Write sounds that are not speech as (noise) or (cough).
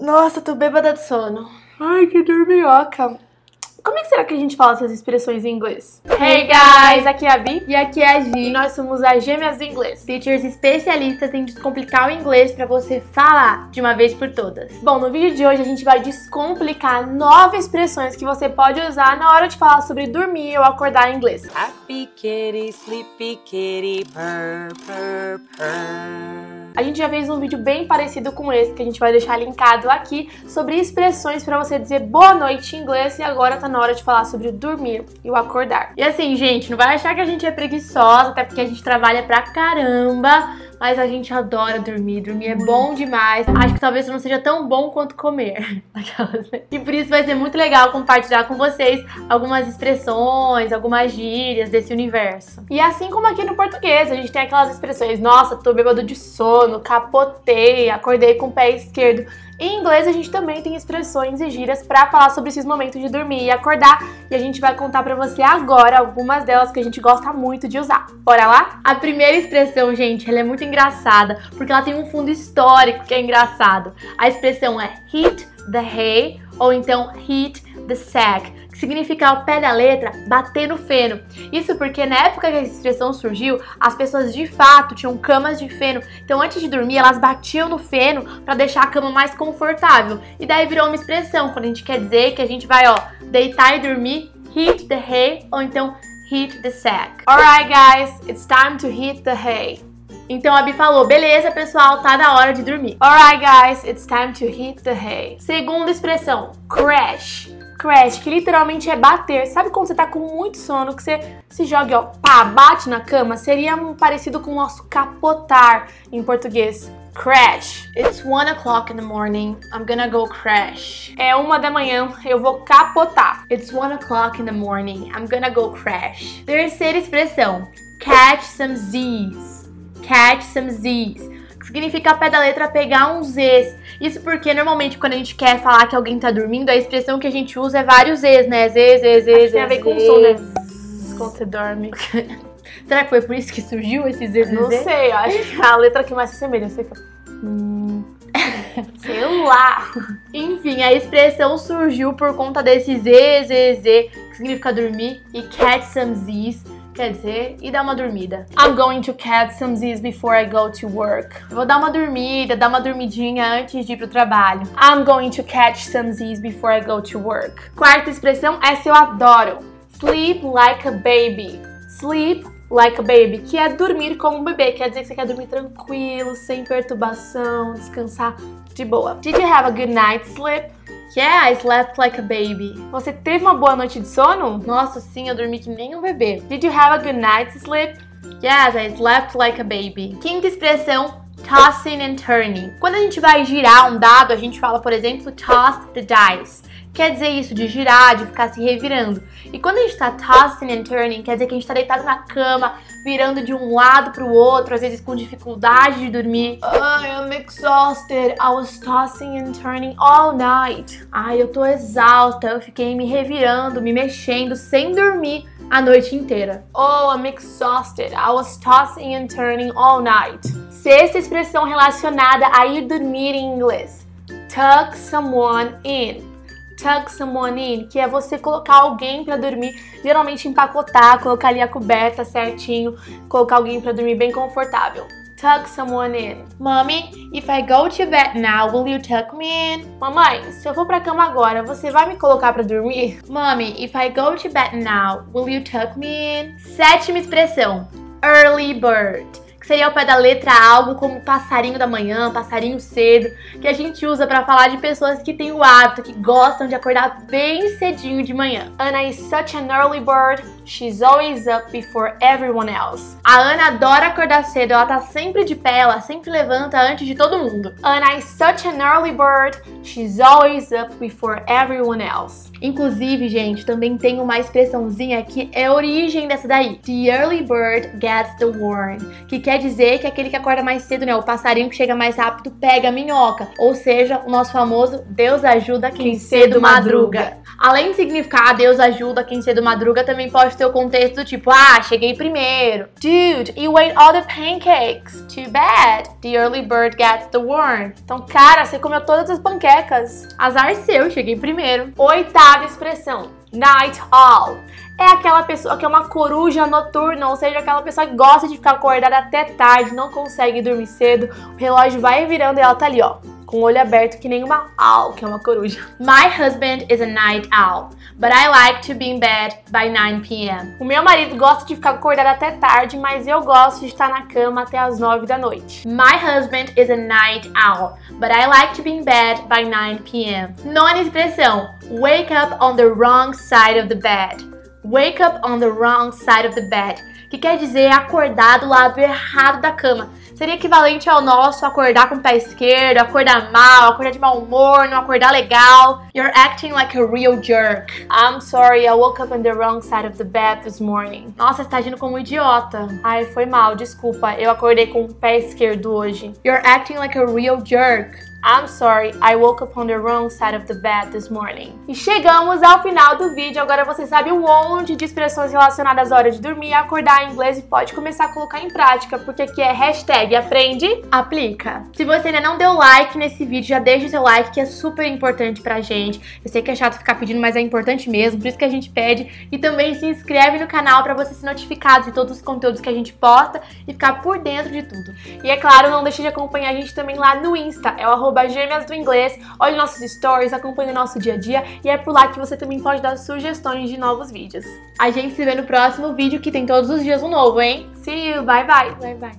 Nossa, tô bêbada de sono. Ai, que dorminhoca. Como será que a gente fala essas expressões em inglês? Hey guys, aqui é a Vi E aqui é a Gi. e nós somos as Gêmeas do Inglês. teachers especialistas em descomplicar o inglês para você falar de uma vez por todas. Bom, no vídeo de hoje a gente vai descomplicar nove expressões que você pode usar na hora de falar sobre dormir ou acordar em inglês. Happy kitty, sleepy kitty, purr, purr, purr. A gente já fez um vídeo bem parecido com esse, que a gente vai deixar linkado aqui, sobre expressões para você dizer boa noite em inglês e agora tá na hora de falar sobre dormir e o acordar. E assim, gente, não vai achar que a gente é preguiçosa, até porque a gente trabalha pra caramba, mas a gente adora dormir. Dormir é bom demais. Acho que talvez não seja tão bom quanto comer. (laughs) Né? E por isso vai ser muito legal compartilhar com vocês algumas expressões, algumas gírias desse universo. E assim como aqui no português, a gente tem aquelas expressões, nossa, tô bêbado de sono, capotei, acordei com o pé esquerdo. Em inglês a gente também tem expressões e gírias para falar sobre esses momentos de dormir e acordar, e a gente vai contar para você agora algumas delas que a gente gosta muito de usar. Bora lá? A primeira expressão, gente, ela é muito engraçada, porque ela tem um fundo histórico que é engraçado. A expressão é hit the hay ou então hit the sack, significa ao pé da letra bater no feno. Isso porque na época que essa expressão surgiu, as pessoas de fato tinham camas de feno, então antes de dormir elas batiam no feno para deixar a cama mais confortável. E daí virou uma expressão quando a gente quer dizer que a gente vai, ó, deitar e dormir, hit the hay ou então hit the sack. Alright guys, it's time to hit the hay. Então a Bi falou: beleza, pessoal, tá na hora de dormir. Alright guys, it's time to hit the hay. Segunda expressão: Crash. Crash, que literalmente é bater. Sabe quando você tá com muito sono, que você se joga, ó, pá, bate na cama? Seria um parecido com o nosso capotar em português. Crash. It's one o'clock in the morning. I'm gonna go crash. É uma da manhã, eu vou capotar. It's one o'clock in the morning. I'm gonna go crash. Terceira expressão: catch some Z's. Catch some Z's. Significa ao pé da letra pegar uns Z's. Isso porque normalmente quando a gente quer falar que alguém tá dormindo, a expressão que a gente usa é vários Z's, né? Z, Z, Z, Z. tem a ver com o som, né? Quando você dorme. (laughs) Será que foi por isso que surgiu esse Z, Z, Não sei, eu acho que a letra que mais se assemelha. Sei que... Hum, (laughs) sei lá. Enfim, a expressão surgiu por conta desse Z, Z, Z, que significa dormir, e catch some Z's, quer dizer, e dar uma dormida. I'm going to catch some Z's before I go to work. Vou dar uma dormida, dar uma dormidinha antes de ir pro trabalho. I'm going to catch some Z's before I go to work. Quarta expressão, essa eu adoro. Sleep like a baby. Sleep like a baby, que é dormir como um bebê. Quer dizer que você quer dormir tranquilo, sem perturbação, descansar de boa. Did you have a good night sleep? Yeah, I slept like a baby. Você teve uma boa noite de sono? Nossa, sim, eu dormi que nem um bebê. Did you have a good night sleep? Yes, I slept like a baby. Quinta expressão, tossing and turning. Quando a gente vai girar um dado, a gente fala, por exemplo, toss the dice. Quer dizer isso, de girar, de ficar se revirando. E quando a gente tá tossing and turning, quer dizer que a gente tá deitado na cama, virando de um lado pro outro, às vezes com dificuldade de dormir. I am exhausted. I was tossing and turning all night. Ai, eu tô exausta, eu fiquei me revirando, me mexendo, sem dormir a noite inteira. Oh, I'm exhausted. I was tossing and turning all night. Sexta expressão relacionada a ir dormir em inglês. Tuck someone in. Tuck someone in, que é você colocar alguém pra dormir, geralmente empacotar, colocar ali a coberta certinho, colocar alguém pra dormir bem confortável. Tuck someone in. Mommy, if I go to bed now, will you tuck me in? Mamãe, se eu for pra cama agora, você vai me colocar pra dormir? Mommy, if I go to bed now, will you tuck me in? Sétima expressão, early bird. Que seria ao pé da letra algo como passarinho da manhã, passarinho cedo, que a gente usa pra falar de pessoas que têm o hábito, que gostam de acordar bem cedinho de manhã. Anna is such an early bird. She's always up before everyone else. A Ana adora acordar cedo, ela tá sempre de pé, ela sempre levanta antes de todo mundo. Anna is such an early bird. She's always up before everyone else. Inclusive, gente, também tem uma expressãozinha que é a origem dessa daí. The early bird gets the worm. Que quer dizer que aquele que acorda mais cedo, né? O passarinho que chega mais rápido pega a minhoca. Ou seja, o nosso famoso Deus ajuda quem, quem cedo madruga. madruga. Além de significar Deus ajuda quem cedo madruga, também pode ter o contexto do tipo, ah, cheguei primeiro. Dude, you ate all the pancakes. Too bad. The early bird gets the worm. Então, cara, você comeu todas as panquecas. Azar seu, cheguei primeiro. Oitava expressão. Night owl é aquela pessoa que é uma coruja noturna, ou seja, aquela pessoa que gosta de ficar acordada até tarde, não consegue dormir cedo, o relógio vai virando e ela tá ali, ó, com o olho aberto que nem uma owl, que é uma coruja. My husband is a night owl, but I like to be in bed by 9 p.m. O meu marido gosta de ficar acordado até tarde, mas eu gosto de estar na cama até as 9 da noite. My husband is a night owl, but I like to be in bed by 9 p.m. Nona expressão: wake up on the wrong side of the bed. Wake up on the wrong side of the bed, que quer dizer acordar do lado errado da cama seria equivalente ao nosso acordar com o pé esquerdo, acordar mal, acordar de mau humor, não acordar legal. You're acting like a real jerk. I'm sorry, I woke up on the wrong side of the bed this morning. Nossa, você tá agindo como um idiota. Ai, foi mal, desculpa. Eu acordei com o pé esquerdo hoje. You're acting like a real jerk. I'm sorry, I woke up on the wrong side of the bed this morning. E chegamos ao final do vídeo. Agora você sabe um monte de expressões relacionadas à hora de dormir e acordar em inglês e pode começar a colocar em prática, porque aqui é hashtag aprende, aplica. Se você ainda não deu like nesse vídeo, já deixa o seu like, que é super importante pra gente. Eu sei que é chato ficar pedindo, mas é importante mesmo, por isso que a gente pede. E também se inscreve no canal para você ser notificado de todos os conteúdos que a gente posta e ficar por dentro de tudo. E é claro, não deixe de acompanhar a gente também lá no Insta, é o arroba gêmeas do inglês, olhe nossos stories, acompanhe o nosso dia a dia e é por lá que você também pode dar sugestões de novos vídeos. A gente se vê no próximo vídeo que tem todos os dias um novo, hein? See you, bye bye! Bye bye!